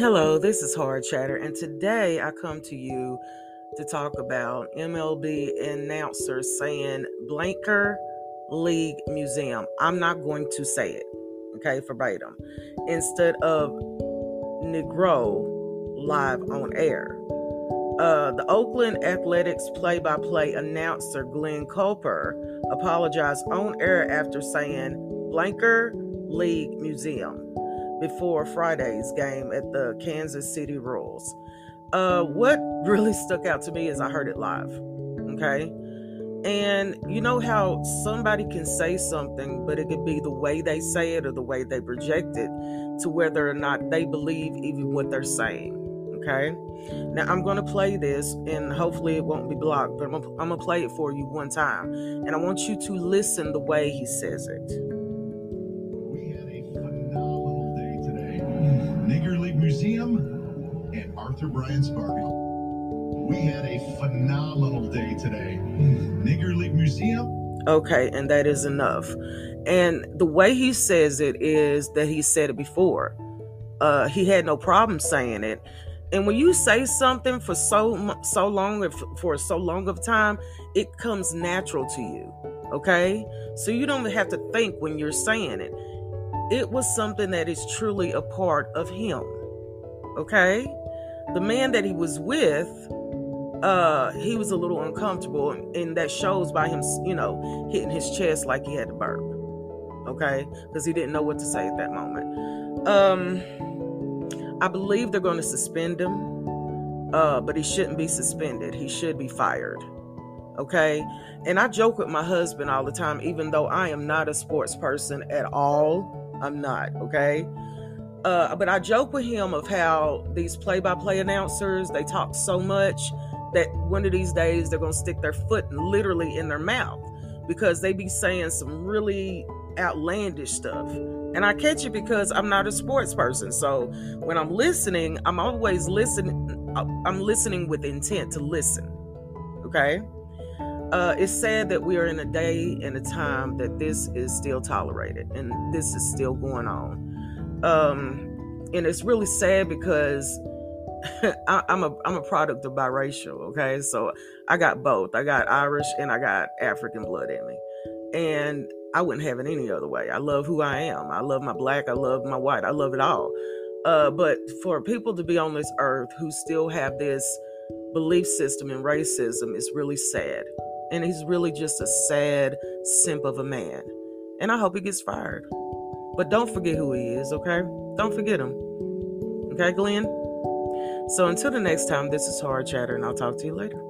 Hello, this is Hard Chatter, and today I come to you to talk about MLB announcers saying Blanker League Museum. I'm not going to say it, okay, verbatim, instead of Negro live on air. Uh, the Oakland Athletics play by play announcer Glen Kuiper apologized on air after saying Blanker League Museum before Friday's game at the Kansas City Royals. Uh, what really stuck out to me is I heard it live. Okay. And you know how somebody can say something, but it could be the way they say it or the way they project it to whether or not they believe even what they're saying. Okay. Now I'm going to play this and hopefully it won't be blocked, but I'm going to play it for you one time. And I want you to listen the way he says it. Museum and Arthur Bryant Sparkle. We had a phenomenal day today. Nigger League Museum. Okay, and that is enough. And the way he says it is that he said it before. Uh, he had no problem saying it. And when you say something for so so long for so long of time, it comes natural to you. Okay, so you don't have to think when you're saying it. It was something that is truly a part of him okay? The man that he was with uh he was a little uncomfortable and that shows by him you know hitting his chest like he had to burp okay? Because he didn't know what to say at that moment. Um i believe they're going to suspend him uh but he shouldn't be suspended. He should be fired okay? And i joke with my husband all the time even though i am not a sports person at all i'm not okay uh, but I joke with him of how these play-by-play announcers they talk so much that one of these days they're gonna stick their foot literally in their mouth because they be saying some really outlandish stuff. And I catch it because I'm not a sports person. So when I'm listening, I'm always listening. I'm listening with intent to listen. Okay. Uh, it's sad that we are in a day and a time that this is still tolerated and this is still going on. Um, and it's really sad because I, am a I'm a product of biracial. Okay, so I got both. I got Irish and I got African blood in me, and I wouldn't have it any other way. I love who I am. I love my black. I love my white. I love it all. Uh, but for people to be on this earth who still have this belief system in racism is really sad. And he's really just a sad simp of a man. And I hope he gets fired. But don't forget who he is, okay? Don't forget him. Okay, Glen? So until the next time, this is Hard Chatter, and I'll talk to you later.